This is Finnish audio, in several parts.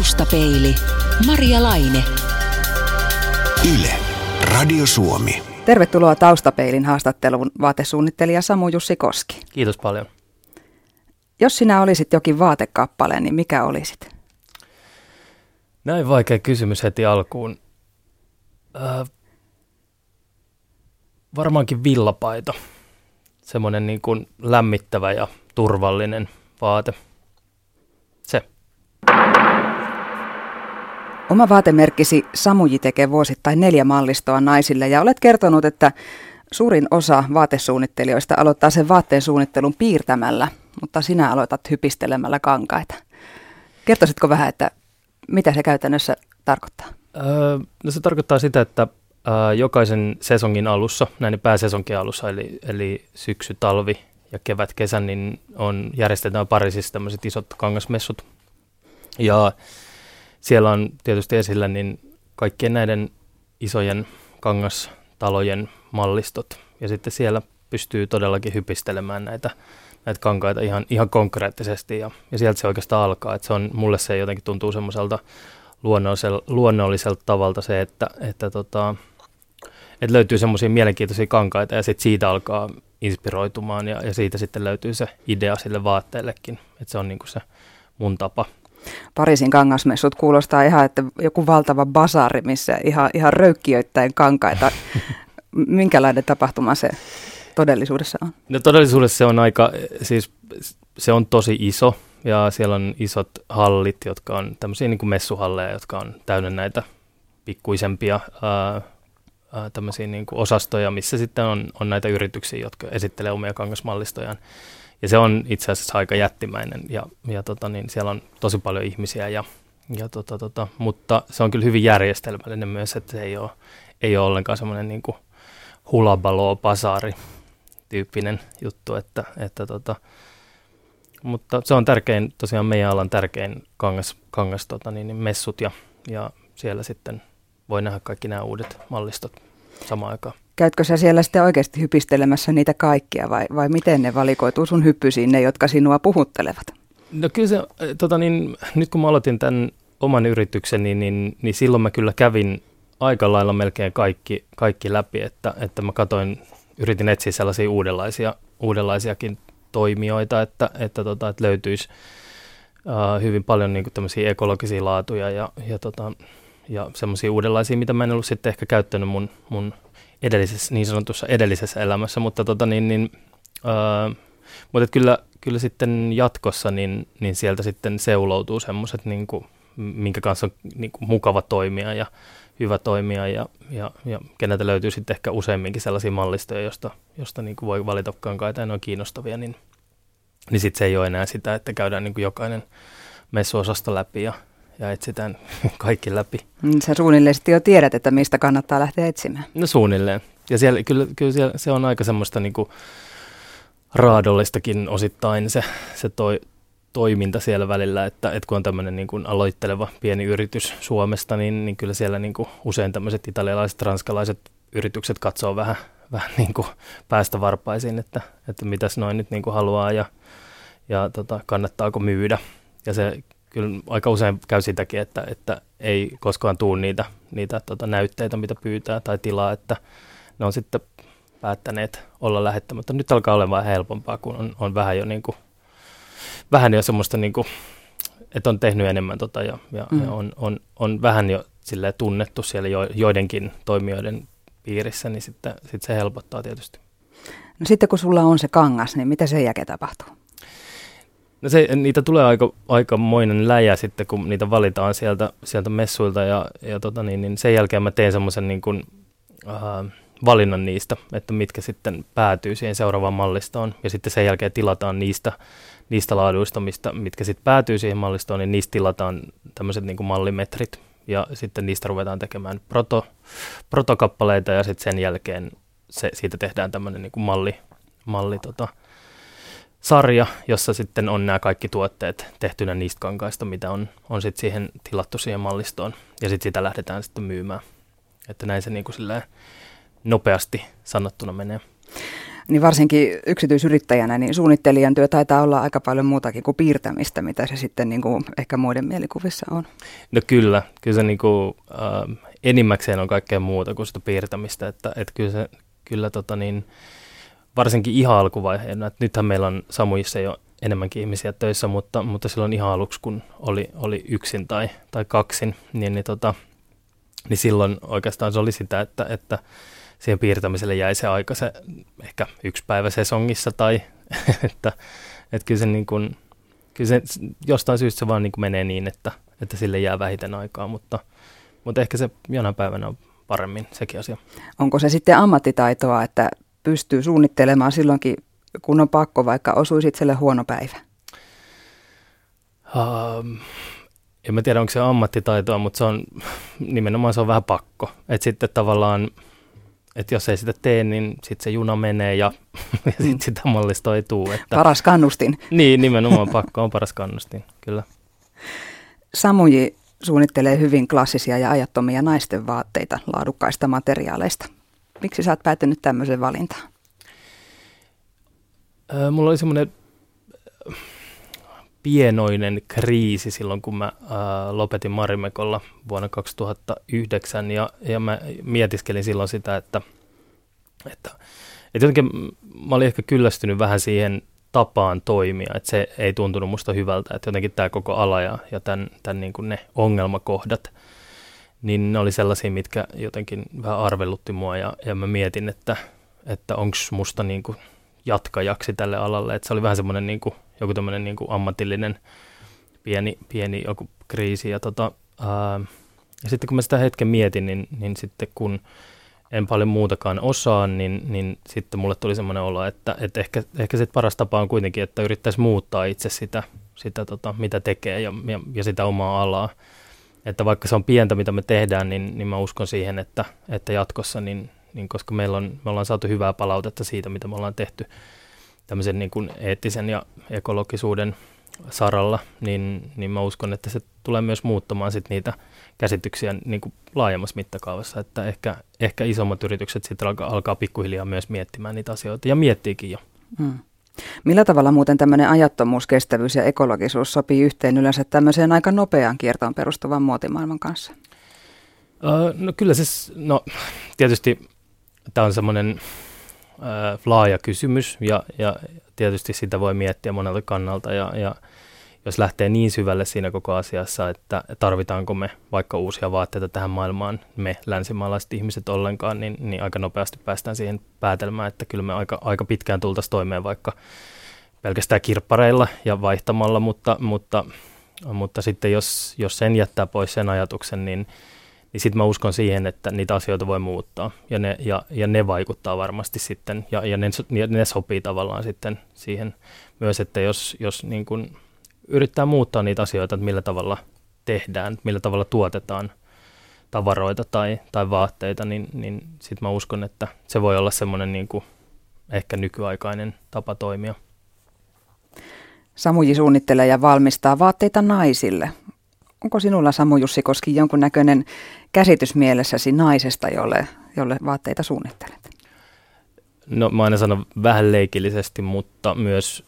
Taustapeili. Maria Laine. Yle. Radio Suomi. Tervetuloa Taustapeilin haastatteluun vaatesuunnittelija Samu Jussi Koski. Kiitos paljon. Jos sinä olisit jokin vaatekappale, niin mikä olisit? Näin vaikea kysymys heti alkuun. Äh, varmaankin villapaita. Semmoinen niin kuin lämmittävä ja turvallinen vaate. Se. Oma vaatemerkkisi Samuji tekee vuosittain neljä mallistoa naisille ja olet kertonut, että suurin osa vaatesuunnittelijoista aloittaa sen vaatteen suunnittelun piirtämällä, mutta sinä aloitat hypistelemällä kankaita. Kertoisitko vähän, että mitä se käytännössä tarkoittaa? Öö, no se tarkoittaa sitä, että öö, jokaisen sesongin alussa, näin pääsesonkin alussa, eli, eli syksy, talvi ja kevät, kesän, niin on, järjestetään Pariisissa tämmöiset isot kangasmessut. Ja siellä on tietysti esillä niin kaikkien näiden isojen kangastalojen mallistot. Ja sitten siellä pystyy todellakin hypistelemään näitä, näitä kankaita ihan, ihan konkreettisesti. Ja, ja sieltä se oikeastaan alkaa. Et se on, mulle se jotenkin tuntuu semmoiselta luonnolliselta, luonnolliselta tavalta se, että, että, tota, että löytyy semmoisia mielenkiintoisia kankaita ja sitten siitä alkaa inspiroitumaan ja, ja siitä sitten löytyy se idea sille vaatteellekin. Että se on niinku se mun tapa Pariisin kangasmessut kuulostaa ihan, että joku valtava basari, missä ihan, ihan röykkiöittäin kankaita. Minkälainen tapahtuma se todellisuudessa on? No todellisuudessa se on aika, siis se on tosi iso ja siellä on isot hallit, jotka on tämmöisiä niin kuin messuhalleja, jotka on täynnä näitä pikkuisempia ää, ää, tämmöisiä niin kuin osastoja, missä sitten on, on näitä yrityksiä, jotka esittelee omia kangasmallistojaan. Ja se on itse asiassa aika jättimäinen ja, ja tota, niin siellä on tosi paljon ihmisiä, ja, ja tota, tota, mutta se on kyllä hyvin järjestelmällinen myös, että se ei ole, ei ole ollenkaan semmoinen niin hulabalo pasari tyyppinen juttu, että, että tota, mutta se on tärkein, tosiaan meidän alan tärkein kangas, kangas tota, niin, niin messut ja, ja siellä sitten voi nähdä kaikki nämä uudet mallistot samaan aikaan. Käytkö sä siellä sitten oikeasti hypistelemässä niitä kaikkia vai, vai miten ne valikoituu sun hyppysiin, ne jotka sinua puhuttelevat? No kyllä se, tota niin, nyt kun mä aloitin tämän oman yritykseni, niin, niin, silloin mä kyllä kävin aika lailla melkein kaikki, kaikki läpi, että, että mä katoin, yritin etsiä sellaisia uudenlaisia, uudenlaisiakin toimijoita, että, että, tota, että löytyisi uh, hyvin paljon niin tämmöisiä ekologisia laatuja ja, ja, tota, ja semmoisia uudenlaisia, mitä mä en ollut sitten ehkä käyttänyt mun, mun edellisessä, niin sanotussa edellisessä elämässä, mutta, tota, niin, niin, öö, mutta kyllä, kyllä sitten jatkossa niin, niin sieltä sitten seuloutuu semmoiset, niin minkä kanssa on niin kuin mukava toimia ja hyvä toimia. Ja, ja, ja keneltä löytyy sitten ehkä useamminkin sellaisia mallistoja, josta, josta niin kuin voi valita kankaita ja ne on kiinnostavia, niin, niin sitten se ei ole enää sitä, että käydään niin kuin jokainen messuosasta läpi ja, ja etsitään kaikki läpi. Mm, sä suunnilleen sitten jo tiedät, että mistä kannattaa lähteä etsimään. No suunnilleen. Ja siellä, kyllä, kyllä siellä, se on aika semmoista niin kuin raadollistakin osittain se, se toi, toiminta siellä välillä, että, että kun on tämmöinen niin kuin aloitteleva pieni yritys Suomesta, niin, niin kyllä siellä niin kuin usein tämmöiset italialaiset, ranskalaiset yritykset katsoo vähän, vähän niin kuin päästä varpaisiin, että, että mitäs noin nyt niin kuin haluaa ja, ja tota, kannattaako myydä. Ja se kyllä aika usein käy sitäkin, että, että ei koskaan tuu niitä, niitä tota, näytteitä, mitä pyytää tai tilaa, että ne on sitten päättäneet olla lähettämättä. Nyt alkaa vähän helpompaa, kun on, on vähän jo niin kuin, vähän jo semmoista niin kuin, että on tehnyt enemmän tota ja, ja, mm. ja on, on, on, vähän jo sille tunnettu siellä jo, joidenkin toimijoiden piirissä, niin sitten sit se helpottaa tietysti. No sitten kun sulla on se kangas, niin mitä sen jälkeen tapahtuu? No se, niitä tulee aika, aikamoinen läjä sitten, kun niitä valitaan sieltä, sieltä messuilta ja, ja tota niin, niin sen jälkeen mä teen semmoisen niin kuin, äh, valinnan niistä, että mitkä sitten päätyy siihen seuraavaan mallistoon. Ja sitten sen jälkeen tilataan niistä, niistä laaduista, mistä, mitkä sitten päätyy siihen mallistoon, niin niistä tilataan tämmöiset niin kuin mallimetrit. Ja sitten niistä ruvetaan tekemään proto, protokappaleita ja sitten sen jälkeen se, siitä tehdään tämmöinen niin kuin malli, malli tota, sarja, jossa sitten on nämä kaikki tuotteet tehtynä niistä kankaista, mitä on, on sitten siihen tilattu siihen mallistoon. Ja sitten sitä lähdetään sitten myymään. Että näin se niin kuin nopeasti sanottuna menee. Niin varsinkin yksityisyrittäjänä, niin suunnittelijan työ taitaa olla aika paljon muutakin kuin piirtämistä, mitä se sitten niin kuin ehkä muiden mielikuvissa on. No kyllä, kyllä se niin kuin, äh, enimmäkseen on kaikkea muuta kuin sitä piirtämistä, että, että kyllä, se, kyllä tota niin, varsinkin ihan alkuvaiheena, että nythän meillä on Samuissa jo enemmänkin ihmisiä töissä, mutta, mutta silloin ihan aluksi, kun oli, oli yksin tai, tai kaksin, niin, niin, tota, niin silloin oikeastaan se oli sitä, että, että siihen piirtämiselle jäi se aika se ehkä yksi päivä sesongissa tai että, että kyllä se, niin kuin, kyllä se jostain syystä se vaan niin kuin menee niin, että, että sille jää vähiten aikaa, mutta, mutta ehkä se jonain päivänä on paremmin sekin asia. Onko se sitten ammattitaitoa, että pystyy suunnittelemaan silloinkin, kun on pakko, vaikka osuisi itselle huono päivä? Um, en mä tiedä, onko se ammattitaitoa, mutta se on nimenomaan se on vähän pakko. Että sitten tavallaan, että jos ei sitä tee, niin sitten se juna menee ja, ja sitten mm. sitä mallista ei tule. Että, paras kannustin. Niin, nimenomaan pakko on paras kannustin, kyllä. Samuji suunnittelee hyvin klassisia ja ajattomia naisten vaatteita laadukkaista materiaaleista. Miksi sä oot päätynyt tämmöiseen valintaan? mulla oli semmoinen pienoinen kriisi silloin, kun mä ää, lopetin Marimekolla vuonna 2009 ja, ja mä mietiskelin silloin sitä, että, että, että jotenkin mä olin ehkä kyllästynyt vähän siihen tapaan toimia, että se ei tuntunut musta hyvältä, että jotenkin tämä koko ala ja, ja tämän, tämän niin kuin ne ongelmakohdat, niin ne oli sellaisia, mitkä jotenkin vähän arvelutti mua ja, ja mä mietin, että, että onko musta niin kuin jatkajaksi tälle alalle, että se oli vähän semmoinen niin kuin, joku tämmöinen niin kuin ammatillinen pieni, pieni joku kriisi ja tota, ää, ja sitten kun mä sitä hetken mietin, niin, niin sitten kun en paljon muutakaan osaa, niin, niin sitten mulle tuli semmoinen olo, että, että ehkä, ehkä se paras tapa on kuitenkin, että yrittäisi muuttaa itse sitä, sitä tota, mitä tekee ja, ja, ja sitä omaa alaa. Että vaikka se on pientä, mitä me tehdään, niin, niin mä uskon siihen, että, että jatkossa, niin, niin koska meillä on, me ollaan saatu hyvää palautetta siitä, mitä me ollaan tehty tämmöisen niin kuin eettisen ja ekologisuuden saralla, niin, niin mä uskon, että se tulee myös muuttamaan sit niitä käsityksiä niin kuin laajemmassa mittakaavassa, että ehkä, ehkä isommat yritykset sitten alkaa, alkaa pikkuhiljaa myös miettimään niitä asioita ja miettiikin jo. Hmm. Millä tavalla muuten tämmöinen ajattomuus, kestävyys ja ekologisuus sopii yhteen yleensä tämmöiseen aika nopeaan kiertoon perustuvan muotimaailman kanssa? No kyllä siis, no tietysti tämä on semmoinen uh, laaja kysymys ja, ja tietysti sitä voi miettiä monelta kannalta ja, ja jos lähtee niin syvälle siinä koko asiassa, että tarvitaanko me vaikka uusia vaatteita tähän maailmaan, me länsimaalaiset ihmiset ollenkaan, niin, niin aika nopeasti päästään siihen päätelmään, että kyllä me aika, aika pitkään tultaisiin toimeen vaikka pelkästään kirppareilla ja vaihtamalla, mutta, mutta, mutta sitten jos, jos sen jättää pois sen ajatuksen, niin, niin sitten mä uskon siihen, että niitä asioita voi muuttaa ja ne, ja, ja ne vaikuttaa varmasti sitten ja, ja, ne, ne sopii tavallaan sitten siihen myös, että jos, jos niin kuin yrittää muuttaa niitä asioita, että millä tavalla tehdään, millä tavalla tuotetaan tavaroita tai, tai vaatteita, niin, niin sitten mä uskon, että se voi olla semmoinen niin kuin ehkä nykyaikainen tapa toimia. Samuji suunnittelee ja valmistaa vaatteita naisille. Onko sinulla Samu Jussi Koski jonkunnäköinen käsitys mielessäsi naisesta, jolle, jolle vaatteita suunnittelet? No mä aina sanon vähän leikillisesti, mutta myös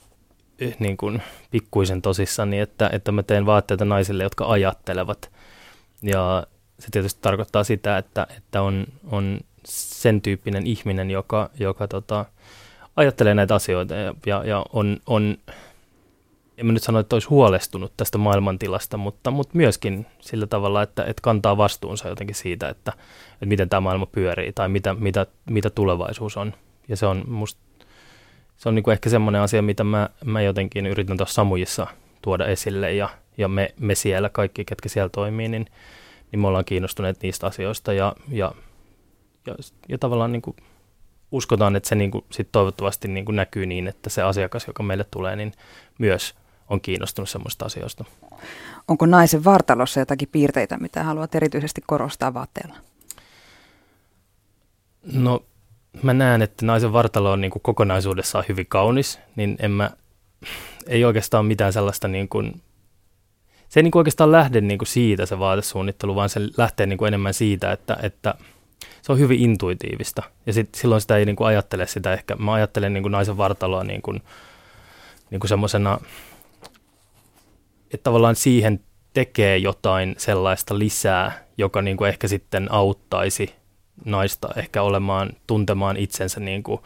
niin kuin pikkuisen tosissani, että, että mä teen vaatteita naisille, jotka ajattelevat. Ja se tietysti tarkoittaa sitä, että, että on, on sen tyyppinen ihminen, joka, joka tota, ajattelee näitä asioita ja, ja, ja on, on, en mä nyt sano, että olisi huolestunut tästä maailmantilasta, mutta, mutta myöskin sillä tavalla, että, että kantaa vastuunsa jotenkin siitä, että, että miten tämä maailma pyörii tai mitä, mitä, mitä tulevaisuus on. Ja se on musta se on niin kuin ehkä semmoinen asia, mitä mä, mä jotenkin yritän tuossa Samujissa tuoda esille ja, ja me, me siellä, kaikki ketkä siellä toimii, niin, niin me ollaan kiinnostuneet niistä asioista ja, ja, ja, ja tavallaan niin kuin uskotaan, että se niin kuin sit toivottavasti niin kuin näkyy niin, että se asiakas, joka meille tulee, niin myös on kiinnostunut semmoista asioista. Onko naisen vartalossa jotakin piirteitä, mitä haluat erityisesti korostaa vaatteella? No mä näen, että naisen vartalo on niin kuin kokonaisuudessaan hyvin kaunis, niin en mä, ei oikeastaan mitään sellaista niin kuin, se ei niin kuin oikeastaan lähde niin kuin siitä se vaatesuunnittelu, vaan se lähtee niin kuin enemmän siitä, että, että se on hyvin intuitiivista. Ja sit, silloin sitä ei niin kuin ajattele sitä ehkä, mä ajattelen niin kuin naisen vartaloa niin kuin, niin kuin semmoisena, että tavallaan siihen tekee jotain sellaista lisää, joka niin kuin ehkä sitten auttaisi naista ehkä olemaan, tuntemaan itsensä niin kuin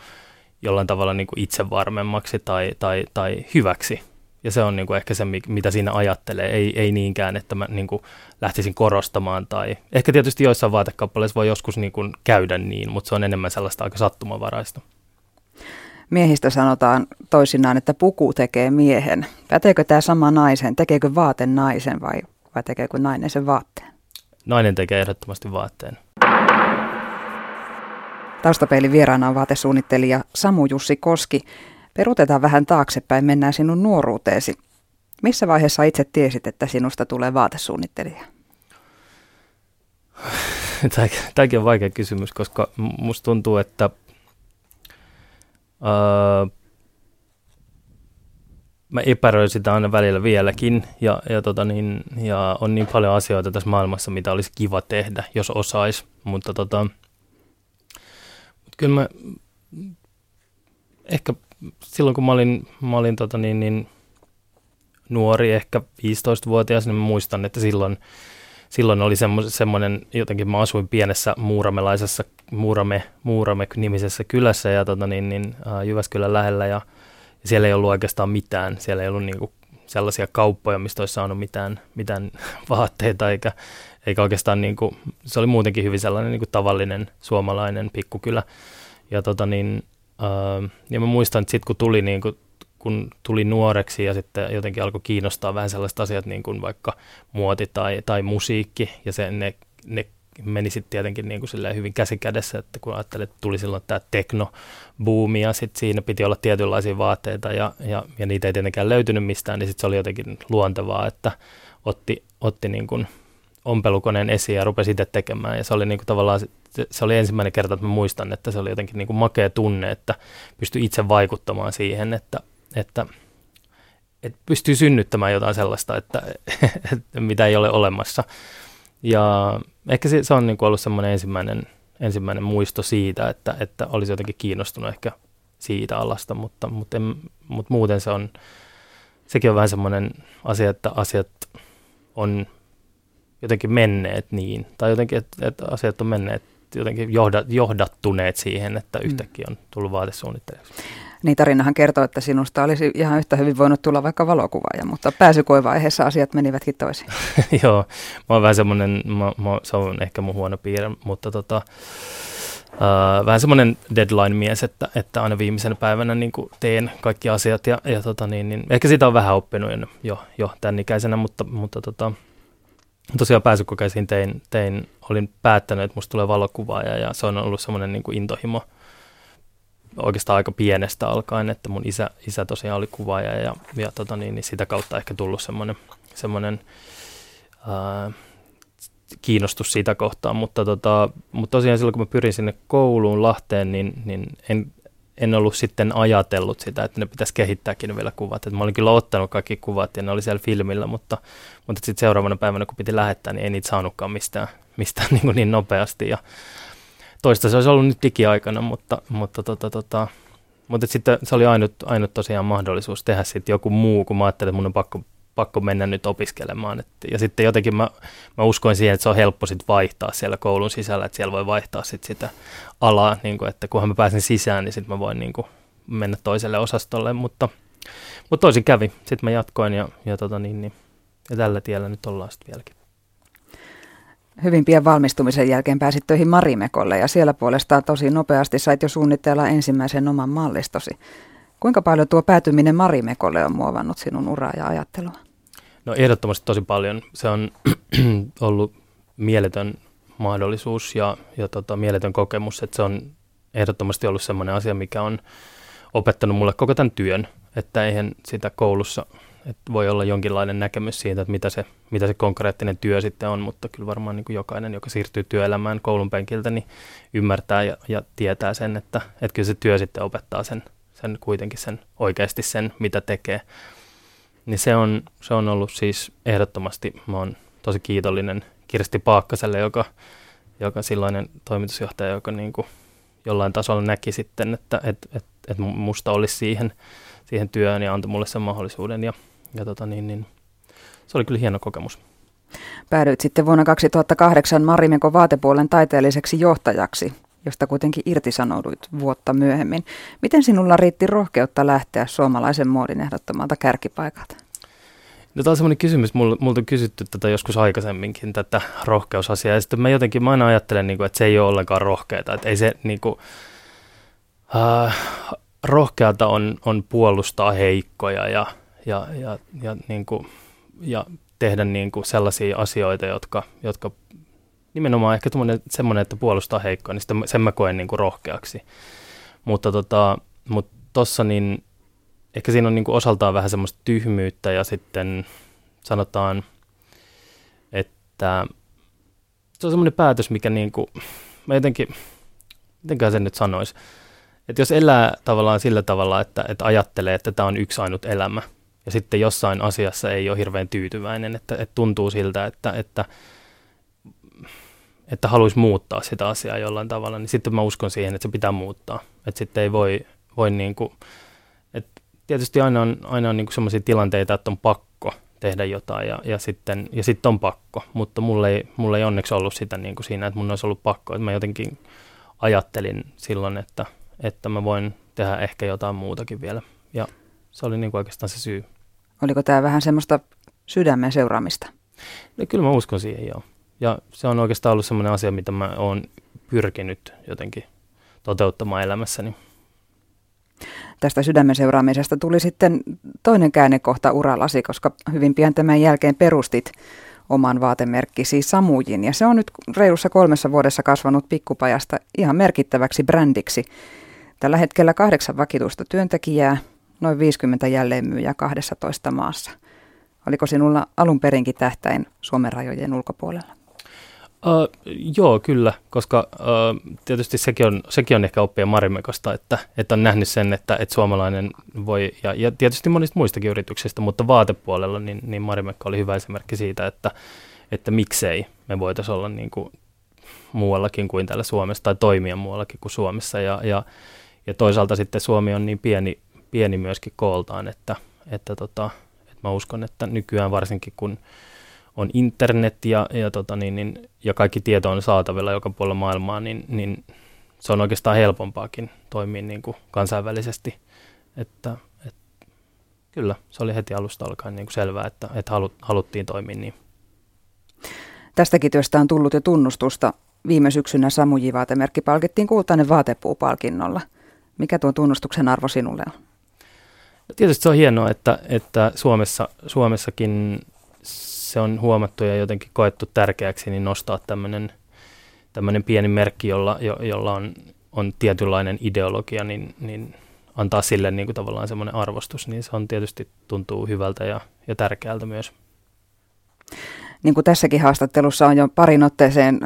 jollain tavalla niin kuin itsevarmemmaksi tai, tai, tai hyväksi. Ja se on niin kuin ehkä se, mitä siinä ajattelee, ei, ei niinkään, että mä niin kuin lähtisin korostamaan. Tai ehkä tietysti joissain vaatekappaleissa voi joskus niin kuin käydä niin, mutta se on enemmän sellaista aika sattumavaraista. Miehistä sanotaan toisinaan, että puku tekee miehen. Päteekö tämä sama naisen? Tekeekö vaate naisen vai, vai tekeekö nainen sen vaatteen? Nainen tekee ehdottomasti vaatteen. Taustapeilin vieraana on vaatesuunnittelija Samu Jussi Koski. Perutetaan vähän taaksepäin, mennään sinun nuoruuteesi. Missä vaiheessa itse tiesit, että sinusta tulee vaatesuunnittelija? Tämäkin on vaikea kysymys, koska musta tuntuu, että öö, mä epäröin sitä aina välillä vieläkin ja, ja, tota niin, ja on niin paljon asioita tässä maailmassa, mitä olisi kiva tehdä, jos osais, mutta tota, kyllä mä ehkä silloin kun mä olin, mä olin tota niin, niin nuori, ehkä 15-vuotias, niin mä muistan, että silloin, silloin oli semmo, semmoinen, jotenkin mä asuin pienessä muuramelaisessa, Muurame, Muurame-nimisessä kylässä ja tota niin, niin, Jyväskylän lähellä ja, ja siellä ei ollut oikeastaan mitään, siellä ei ollut niinku sellaisia kauppoja, mistä olisi saanut mitään, mitään vaatteita eikä, eikä oikeastaan, niin kuin, se oli muutenkin hyvin sellainen niin kuin tavallinen suomalainen pikkukylä. Ja, tota niin, ää, ja mä muistan, että sitten kun tuli, niin kuin, kun tuli nuoreksi ja sitten jotenkin alkoi kiinnostaa vähän sellaiset asiat niin kuin vaikka muoti tai, tai musiikki, ja se, ne, ne meni sitten tietenkin niin kuin hyvin käsikädessä, että kun ajattelin, että tuli silloin tämä teknobuumi ja sitten siinä piti olla tietynlaisia vaatteita ja, ja, ja niitä ei tietenkään löytynyt mistään, niin sitten se oli jotenkin luontevaa, että otti, otti niin kuin ompelukoneen esiin ja rupesi itse tekemään. Ja se oli niin kuin tavallaan, se oli ensimmäinen kerta, että mä muistan, että se oli jotenkin niin kuin makea tunne, että pystyi itse vaikuttamaan siihen, että, että, että pystyy synnyttämään jotain sellaista, että, että mitä ei ole olemassa. Ja ehkä se, se on niin kuin ollut semmoinen ensimmäinen, ensimmäinen muisto siitä, että, että olisi jotenkin kiinnostunut ehkä siitä alasta, mutta, mutta, en, mutta muuten se on, sekin on vähän semmoinen asia, että asiat on jotenkin menneet niin, tai jotenkin, että, että asiat on menneet jotenkin johda, johdattuneet siihen, että mm. yhtäkkiä on tullut vaatesuunnittelijaksi. Niin tarinahan kertoo, että sinusta olisi ihan yhtä hyvin voinut tulla vaikka valokuvaaja, mutta pääsykoevaiheessa asiat menivätkin toisin. Joo, mä oon vähän semmoinen, se on ehkä mun huono piirre, mutta tota, Uh, vähän semmoinen deadline-mies, että, että aina viimeisenä päivänä niin kuin teen kaikki asiat ja, ja tota niin, niin, ehkä sitä on vähän oppinut jo, jo tämän ikäisenä, mutta, mutta tota, tosiaan pääsykokeisiin tein, tein, olin päättänyt, että musta tulee valokuvaaja ja se on ollut semmoinen niin kuin intohimo oikeastaan aika pienestä alkaen, että mun isä, isä tosiaan oli kuvaaja ja, ja tota niin, niin sitä kautta ehkä tullut semmoinen, semmoinen ää, kiinnostus siitä kohtaan, mutta, tota, mutta tosiaan silloin kun mä pyrin sinne kouluun Lahteen, niin, niin en, en ollut sitten ajatellut sitä, että ne pitäisi kehittääkin vielä kuvat. Et mä olin kyllä ottanut kaikki kuvat ja ne oli siellä filmillä, mutta, mutta sitten seuraavana päivänä kun piti lähettää, niin ei niitä saanutkaan mistään, mistään niin, niin nopeasti. Ja toista se olisi ollut nyt digiaikana, mutta, mutta, tota, tota, mutta sitten se oli ainut, ainut tosiaan mahdollisuus tehdä sitten joku muu, kun mä ajattelin, että mun on pakko pakko mennä nyt opiskelemaan. Et, ja sitten jotenkin mä, mä uskoin siihen, että se on helppo sit vaihtaa siellä koulun sisällä, että siellä voi vaihtaa sit sitä alaa, niin kuin, että kunhan mä pääsen sisään, niin sitten mä voin niin kuin, mennä toiselle osastolle, mutta, mutta toisin kävi. Sitten mä jatkoin ja, ja, tota niin, niin, ja tällä tiellä nyt ollaan sitten vieläkin. Hyvin pian valmistumisen jälkeen pääsit töihin Marimekolle ja siellä puolestaan tosi nopeasti sait jo suunnitella ensimmäisen oman mallistosi. Kuinka paljon tuo päätyminen Marimekolle on muovannut sinun uraa ja ajattelua? No ehdottomasti tosi paljon. Se on ollut mieletön mahdollisuus ja, ja tota, mieletön kokemus, että se on ehdottomasti ollut sellainen asia, mikä on opettanut mulle koko tämän työn, että eihän sitä koulussa, että voi olla jonkinlainen näkemys siitä, että mitä se, mitä se konkreettinen työ sitten on, mutta kyllä varmaan niin kuin jokainen, joka siirtyy työelämään koulun penkiltä, niin ymmärtää ja, ja tietää sen, että, että kyllä se työ sitten opettaa sen, sen kuitenkin sen oikeasti sen, mitä tekee. Niin se on, se on ollut siis ehdottomasti, mä oon tosi kiitollinen Kirsti Paakkaselle, joka, joka silloinen toimitusjohtaja, joka niin kuin jollain tasolla näki sitten, että et, et, et musta olisi siihen, siihen työhön ja antoi mulle sen mahdollisuuden. Ja, ja tota niin, niin, se oli kyllä hieno kokemus. Päädyit sitten vuonna 2008 Marimekon vaatepuolen taiteelliseksi johtajaksi, josta kuitenkin irtisanouduit vuotta myöhemmin. Miten sinulla riitti rohkeutta lähteä suomalaisen muodin ehdottomalta kärkipaikalta? No tämä on semmoinen kysymys, multa on kysytty tätä joskus aikaisemminkin, tätä rohkeusasiaa, ja sitten mä jotenkin, mä aina ajattelen, niin kuin, että se ei ole ollenkaan rohkeata, että ei se niin kuin, äh, rohkeata on, on puolustaa heikkoja ja, ja, ja, ja, niin kuin, ja tehdä niin kuin sellaisia asioita, jotka, jotka nimenomaan ehkä semmoinen, että puolustaa heikkoa, niin sitten sen mä koen niin kuin rohkeaksi. Mutta tota, mut tossa niin ehkä siinä on niin kuin osaltaan vähän semmoista tyhmyyttä ja sitten sanotaan, että se on semmoinen päätös, mikä niin kuin, mä jotenkin, mitenkään sen nyt sanoisi, että jos elää tavallaan sillä tavalla, että, että ajattelee, että tämä on yksi ainut elämä, ja sitten jossain asiassa ei ole hirveän tyytyväinen, että, että tuntuu siltä, että, että, että haluaisi muuttaa sitä asiaa jollain tavalla, niin sitten mä uskon siihen, että se pitää muuttaa. Että sitten ei voi, voi niin kuin, että tietysti aina on, aina on niin sellaisia tilanteita, että on pakko tehdä jotain ja, ja, sitten, ja sitten on pakko, mutta mulle ei, mulle ei onneksi ollut sitä niin kuin siinä, että mun olisi ollut pakko. Että mä jotenkin ajattelin silloin, että, että mä voin tehdä ehkä jotain muutakin vielä ja se oli niin kuin oikeastaan se syy. Oliko tämä vähän semmoista sydämen seuraamista? No, kyllä mä uskon siihen, joo. Ja se on oikeastaan ollut semmoinen asia, mitä mä oon pyrkinyt jotenkin toteuttamaan elämässäni. Tästä sydämen seuraamisesta tuli sitten toinen käännekohta urallasi, koska hyvin pian tämän jälkeen perustit oman vaatemerkkisi Samujin. Ja se on nyt reilussa kolmessa vuodessa kasvanut pikkupajasta ihan merkittäväksi brändiksi. Tällä hetkellä kahdeksan vakituista työntekijää, noin 50 jälleenmyyjää 12 maassa. Oliko sinulla alun perinkin tähtäin Suomen rajojen ulkopuolella? Uh, joo, kyllä, koska uh, tietysti sekin on, sekin on ehkä oppia Marimekosta, että, että on nähnyt sen, että, että suomalainen voi, ja, ja tietysti monista muistakin yrityksistä, mutta vaatepuolella, niin, niin Marimekko oli hyvä esimerkki siitä, että, että miksei me voitaisiin olla niin kuin muuallakin kuin täällä Suomessa, tai toimia muuallakin kuin Suomessa, ja, ja, ja toisaalta sitten Suomi on niin pieni, pieni myöskin kooltaan, että, että, tota, että mä uskon, että nykyään varsinkin kun on internet ja, ja, tota niin, niin, ja kaikki tieto on saatavilla joka puolella maailmaa, niin, niin se on oikeastaan helpompaakin toimia niin kuin kansainvälisesti. Että, et, kyllä, se oli heti alusta alkaen niin kuin selvää, että, että halu, haluttiin toimia niin. Tästäkin työstä on tullut jo tunnustusta. Viime syksynä Samuji vaatemerkki palkittiin kultainen vaatepuupalkinnolla. Mikä tuo tunnustuksen arvo sinulle on? Tietysti se on hienoa, että, että Suomessa, Suomessakin se on huomattu ja jotenkin koettu tärkeäksi, niin nostaa tämmöinen tämmöinen pieni merkki, jolla, jo, jolla on, on tietynlainen ideologia, niin, niin antaa sille niin kuin tavallaan semmoinen arvostus, niin se on tietysti tuntuu hyvältä ja, ja tärkeältä myös. Niin kuin tässäkin haastattelussa on jo parin otteeseen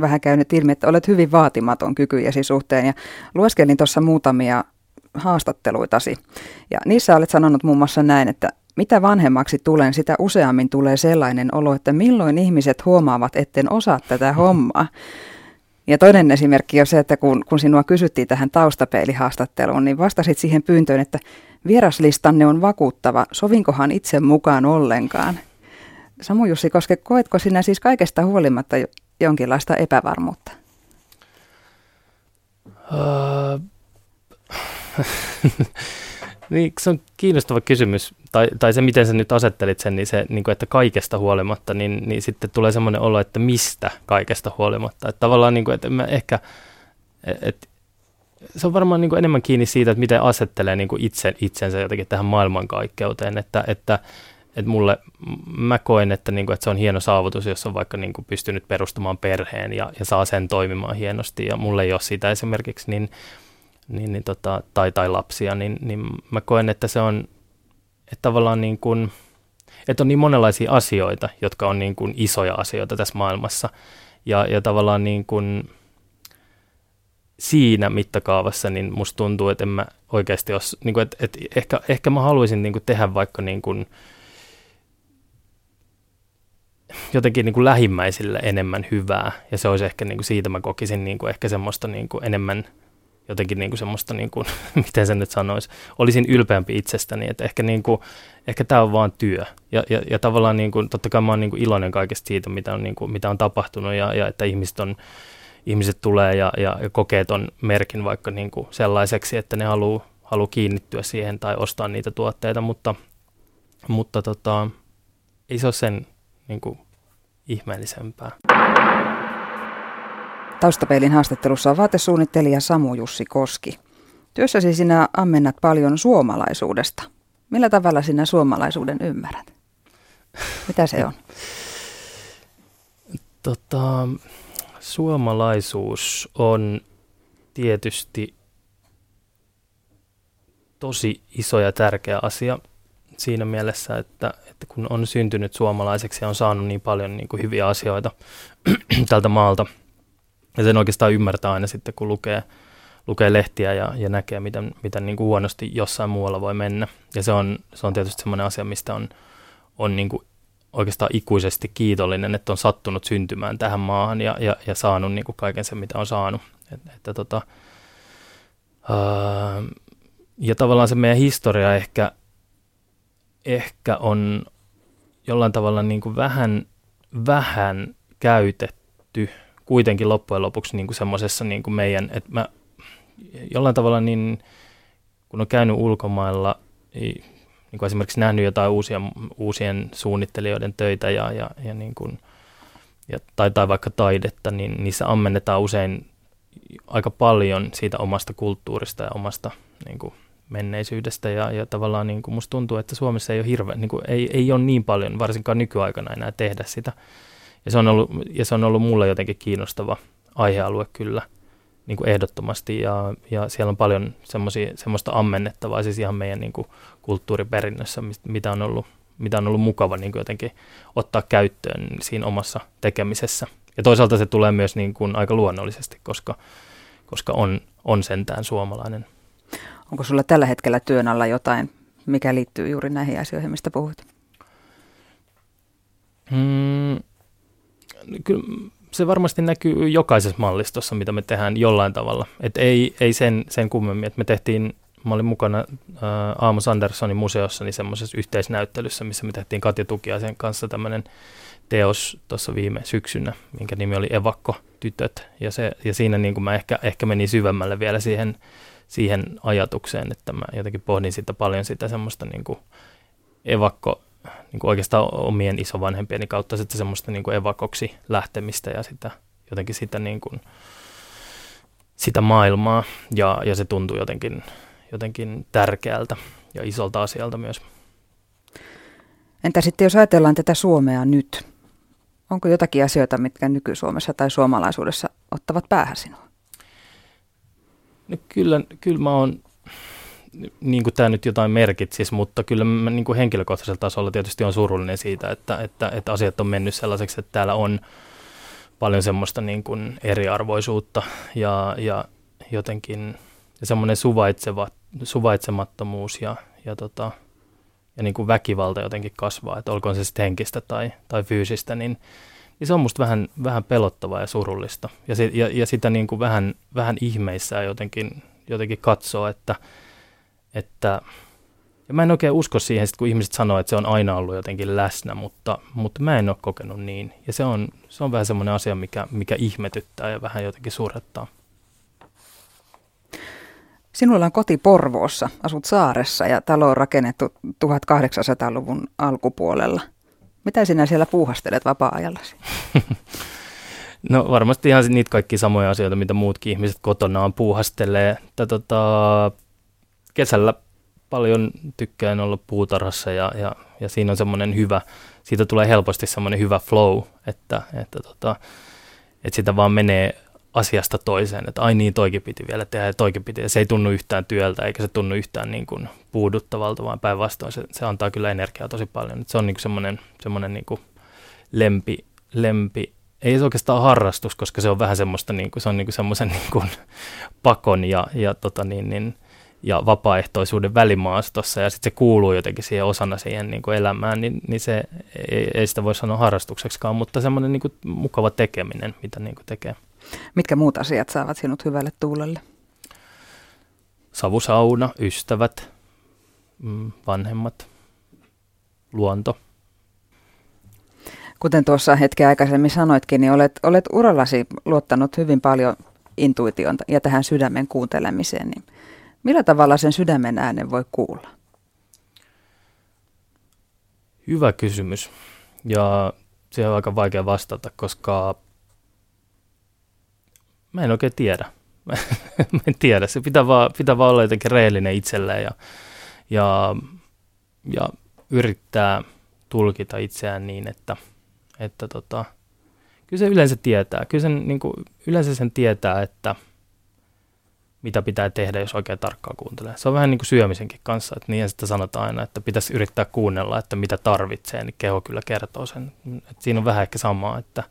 vähän käynyt ilmi, että olet hyvin vaatimaton kykyjesi suhteen ja lueskelin tuossa muutamia haastatteluitasi. Ja niissä olet sanonut muun muassa näin, että mitä vanhemmaksi tulen, sitä useammin tulee sellainen olo, että milloin ihmiset huomaavat, etten osaa tätä hommaa. Ja toinen esimerkki on se, että kun, kun sinua kysyttiin tähän taustapeilihaastatteluun, niin vastasit siihen pyyntöön, että vieraslistanne on vakuuttava, sovinkohan itse mukaan ollenkaan. Samu Jussi Koske, koetko sinä siis kaikesta huolimatta jonkinlaista epävarmuutta? Uh, Niin, se on kiinnostava kysymys, tai, tai se miten sä nyt asettelit sen, niin se, niin kuin, että kaikesta huolimatta, niin, niin sitten tulee semmoinen olo, että mistä kaikesta huolimatta. Että tavallaan, niin kuin, että mä ehkä, et, se on varmaan niin kuin enemmän kiinni siitä, että miten asettelee niin kuin itse, itsensä jotenkin tähän maailmankaikkeuteen, että, että, että mulle, mä koen, että, niin kuin, että se on hieno saavutus, jos on vaikka niin kuin pystynyt perustamaan perheen ja, ja saa sen toimimaan hienosti, ja mulle ei ole sitä esimerkiksi, niin niin, niin tota, tai, tai lapsia, niin, niin mä koen, että se on että tavallaan niin kuin, että on niin monenlaisia asioita, jotka on niin kuin isoja asioita tässä maailmassa. Ja, ja tavallaan niin kuin siinä mittakaavassa niin musta tuntuu, että en mä oikeasti jos, niin kuin, että, että ehkä, ehkä mä haluaisin niin kuin tehdä vaikka niin kuin, jotenkin niin kuin lähimmäisille enemmän hyvää. Ja se olisi ehkä niin kuin siitä mä kokisin niin kuin ehkä semmoista niin kuin enemmän jotenkin niin kuin semmoista, niin kuin, miten sen nyt sanoisi, olisin ylpeämpi itsestäni, että ehkä, niin kuin, ehkä tämä on vaan työ. Ja, ja, ja tavallaan niin kuin, totta kai mä oon niin kuin iloinen kaikesta siitä, mitä on, niin kuin, mitä on tapahtunut ja, ja että ihmiset, on, ihmiset tulee ja, ja, ja kokee ton merkin vaikka niin kuin sellaiseksi, että ne haluaa haluu kiinnittyä siihen tai ostaa niitä tuotteita, mutta, mutta tota, ei se ole sen niin kuin, ihmeellisempää. Taustapeilin haastattelussa on vaatesuunnittelija Samu Jussi Koski. Työssäsi sinä ammennat paljon suomalaisuudesta. Millä tavalla sinä suomalaisuuden ymmärrät? Mitä se on? Tota, suomalaisuus on tietysti tosi iso ja tärkeä asia siinä mielessä, että, että kun on syntynyt suomalaiseksi ja on saanut niin paljon niin kuin hyviä asioita tältä maalta, ja sen oikeastaan ymmärtää aina sitten, kun lukee, lukee lehtiä ja, ja näkee, miten, miten niin kuin huonosti jossain muualla voi mennä. Ja se on, se on tietysti semmoinen asia, mistä on, on niin kuin oikeastaan ikuisesti kiitollinen, että on sattunut syntymään tähän maahan ja, ja, ja saanut niin kuin kaiken sen, mitä on saanut. Et, että tota, ää, ja tavallaan se meidän historia ehkä ehkä on jollain tavalla niin kuin vähän, vähän käytetty kuitenkin loppujen lopuksi niin kuin semmoisessa niin kuin meidän, että mä jollain tavalla niin, kun on käynyt ulkomailla, niin kuin esimerkiksi nähnyt jotain uusia, uusien suunnittelijoiden töitä ja, ja, ja, niin kuin, ja tai, tai vaikka taidetta, niin niissä ammennetaan usein aika paljon siitä omasta kulttuurista ja omasta niin kuin, menneisyydestä ja, ja tavallaan niin kuin musta tuntuu, että Suomessa ei ole hirve, niin kuin, ei, ei ole niin paljon, varsinkaan nykyaikana enää tehdä sitä. Ja se on ollut, ja se on ollut mulle jotenkin kiinnostava aihealue kyllä niin kuin ehdottomasti ja, ja siellä on paljon semmoista ammennettavaa siis ihan meidän niin kuin kulttuuriperinnössä, mitä on ollut, mitä on ollut mukava niin kuin jotenkin ottaa käyttöön siinä omassa tekemisessä. Ja toisaalta se tulee myös niin kuin aika luonnollisesti, koska, koska on, on sentään suomalainen. Onko sulla tällä hetkellä työn alla jotain, mikä liittyy juuri näihin asioihin, mistä puhut? Hmm, kyllä se varmasti näkyy jokaisessa mallistossa, mitä me tehdään jollain tavalla. Et ei, ei sen, sen kummemmin, että me tehtiin, mä olin mukana äh, Aamos Anderssonin museossa niin semmoisessa yhteisnäyttelyssä, missä me tehtiin Katja Tukiaisen kanssa tämmöinen teos tuossa viime syksynä, minkä nimi oli Evakko tytöt. Ja, se, ja siinä niin kuin mä ehkä, ehkä menin syvemmälle vielä siihen siihen ajatukseen, että mä jotenkin pohdin sitä paljon sitä semmoista niin kuin evakko, niin kuin oikeastaan omien isovanhempieni kautta sitten semmoista niin kuin evakoksi lähtemistä ja sitä, jotenkin sitä, niin kuin, sitä maailmaa ja, ja se tuntuu jotenkin, jotenkin tärkeältä ja isolta asialta myös. Entä sitten jos ajatellaan tätä Suomea nyt? Onko jotakin asioita, mitkä nyky-Suomessa tai suomalaisuudessa ottavat päähän sinua? No kyllä, kyllä mä oon, niin kuin tämä nyt jotain merkitsisi, mutta kyllä mä niin kuin henkilökohtaisella tasolla tietysti on surullinen siitä, että, että, että asiat on mennyt sellaiseksi, että täällä on paljon semmoista niin kuin eriarvoisuutta ja, ja jotenkin semmoinen suvaitseva, suvaitsemattomuus ja, ja, tota, ja niin kuin väkivalta jotenkin kasvaa, että olkoon se sitten henkistä tai, tai fyysistä, niin niin se on musta vähän, vähän pelottavaa ja surullista. Ja, se, ja, ja sitä niin kuin vähän, vähän ihmeissään jotenkin, jotenkin katsoo, että, että ja mä en oikein usko siihen, sit kun ihmiset sanoo, että se on aina ollut jotenkin läsnä, mutta, mutta mä en ole kokenut niin. Ja se on, se on vähän semmoinen asia, mikä, mikä ihmetyttää ja vähän jotenkin surettaa. Sinulla on koti Porvoossa, asut saaressa ja talo on rakennettu 1800-luvun alkupuolella – mitä sinä siellä puuhastelet vapaa-ajallasi? No varmasti ihan niitä kaikki samoja asioita, mitä muutkin ihmiset kotonaan puuhastelee. Että tota, kesällä paljon tykkään olla puutarhassa ja, ja, ja siinä on semmoinen hyvä, siitä tulee helposti semmoinen hyvä flow, että, että, tota, että sitä vaan menee asiasta toiseen, että ai niin, toikin piti vielä tehdä ja toikin piti. Ja se ei tunnu yhtään työltä eikä se tunnu yhtään niin kuin puuduttavalta, vaan päinvastoin se, se antaa kyllä energiaa tosi paljon. Että se on niin semmoinen, semmoinen niin kuin lempi, lempi, ei se oikeastaan harrastus, koska se on vähän semmoista, niin kuin, se on niin kuin semmoisen niin kuin pakon ja, ja tota niin, niin, ja vapaaehtoisuuden välimaastossa ja sitten se kuuluu jotenkin siihen osana siihen niin kuin elämään, niin, niin se ei, ei sitä voi sanoa harrastukseksikaan, mutta semmoinen niin kuin mukava tekeminen, mitä niin kuin tekee. Mitkä muut asiat saavat sinut hyvälle tuulelle? Savusauna, ystävät, mm, vanhemmat, luonto. Kuten tuossa hetken aikaisemmin sanoitkin, niin olet, olet urallasi luottanut hyvin paljon intuition ja tähän sydämen kuuntelemiseen. Niin millä tavalla sen sydämen äänen voi kuulla? Hyvä kysymys. Ja se on aika vaikea vastata, koska mä en oikein tiedä. mä en tiedä. Se pitää vaan, pitää vaan olla jotenkin rehellinen itselleen ja, ja, ja yrittää tulkita itseään niin, että, että tota, kyllä se yleensä tietää. Kyllä sen, niin kuin, yleensä sen tietää, että mitä pitää tehdä, jos oikein tarkkaan kuuntelee. Se on vähän niin kuin syömisenkin kanssa, että niin sitä sanotaan aina, että pitäisi yrittää kuunnella, että mitä tarvitsee, niin keho kyllä kertoo sen. Että siinä on vähän ehkä samaa, että,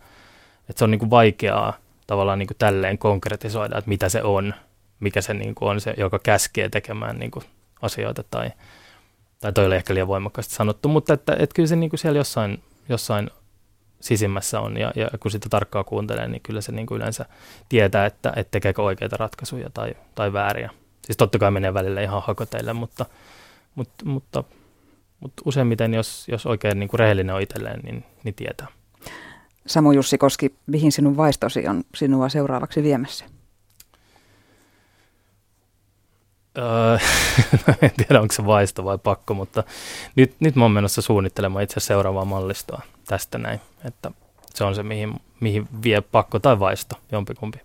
että se on niin kuin vaikeaa tavallaan niin kuin tälleen konkretisoida, että mitä se on, mikä se niin kuin on se, joka käskee tekemään niin kuin asioita tai, tai toi oli ehkä liian voimakkaasti sanottu, mutta että, että kyllä se niin kuin siellä jossain, jossain sisimmässä on ja, ja kun sitä tarkkaa kuuntelee, niin kyllä se niin kuin yleensä tietää, että, että tekeekö oikeita ratkaisuja tai, tai vääriä. Siis totta kai menee välillä ihan hakoteille, mutta, mutta, mutta, mutta useimmiten, jos, jos oikein niin kuin rehellinen on itselleen, niin, niin tietää. Samu Jussi Koski, mihin sinun vaistosi on sinua seuraavaksi viemässä? Öö, en tiedä, onko se vaisto vai pakko, mutta nyt, nyt mä oon menossa suunnittelemaan itse seuraavaa mallistoa tästä näin, että se on se, mihin, mihin vie pakko tai vaisto, jompikumpi.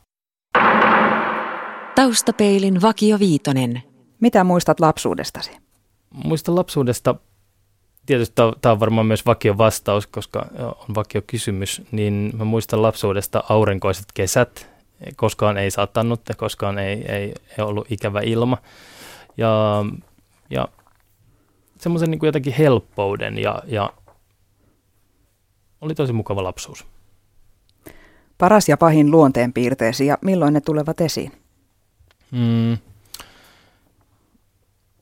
Taustapeilin Vakio Viitonen. Mitä muistat lapsuudestasi? Muistan lapsuudesta tietysti tämä on varmaan myös vakio vastaus, koska on vakio kysymys, niin mä muistan lapsuudesta aurinkoiset kesät, koskaan ei saattanut ja koskaan ei, ei, ei ollut ikävä ilma. Ja, ja semmoisen niin jotenkin helppouden ja, ja oli tosi mukava lapsuus. Paras ja pahin luonteenpiirteesi ja milloin ne tulevat esiin? Mm,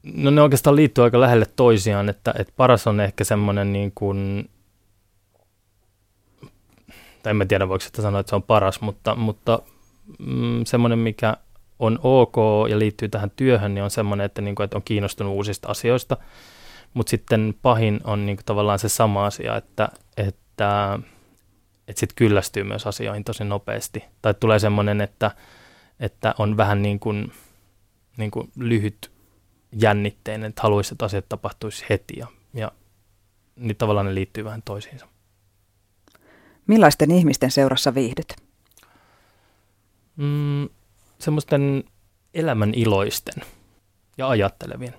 No ne oikeastaan liittyy aika lähelle toisiaan, että, että paras on ehkä semmoinen niin kuin, tai en mä tiedä voiko sitä sanoa, että se on paras, mutta, mutta mm, semmoinen mikä on ok ja liittyy tähän työhön, niin on semmoinen, että, niin kuin, että on kiinnostunut uusista asioista. Mutta sitten pahin on niin kuin, tavallaan se sama asia, että, että, että sitten kyllästyy myös asioihin tosi nopeasti. Tai tulee semmoinen, että, että on vähän niin kuin, niin kuin lyhyt jännitteinen, että haluaisi, että asiat tapahtuisi heti ja, ja niin tavallaan ne liittyy vähän toisiinsa. Millaisten ihmisten seurassa viihdyt? Mm, semmoisten elämän iloisten ja ajattelevien.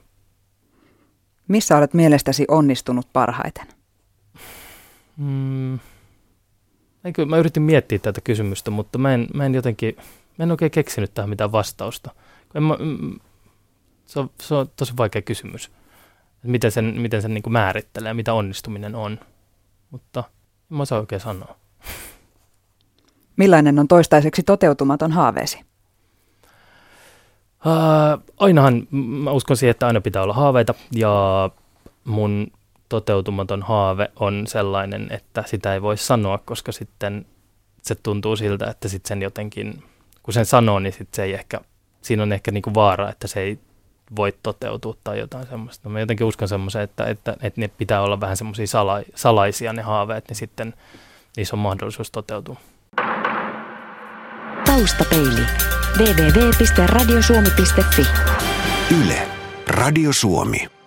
Missä olet mielestäsi onnistunut parhaiten? Mm, eikö, mä yritin miettiä tätä kysymystä, mutta mä en, mä en jotenkin, mä en oikein keksinyt tähän mitään vastausta. En mä, mm, se on, se on tosi vaikea kysymys. Miten sen, miten sen niin kuin määrittelee, mitä onnistuminen on. Mutta en mä osaa oikein sanoa. Millainen on toistaiseksi toteutumaton haaveesi? Uh, ainahan, mä uskon siihen, että aina pitää olla haaveita ja mun toteutumaton haave on sellainen, että sitä ei voi sanoa, koska sitten se tuntuu siltä, että sitten sen jotenkin, kun sen sanoo, niin sitten se ei ehkä, siinä on ehkä niinku vaara, että se ei voi toteutua tai jotain semmoista. Mä jotenkin uskon semmoisen, että, että, että ne pitää olla vähän semmoisia sala, salaisia ne haaveet, niin sitten niissä on mahdollisuus toteutua. Taustapeili. www.radiosuomi.fi Yle. Radio Suomi.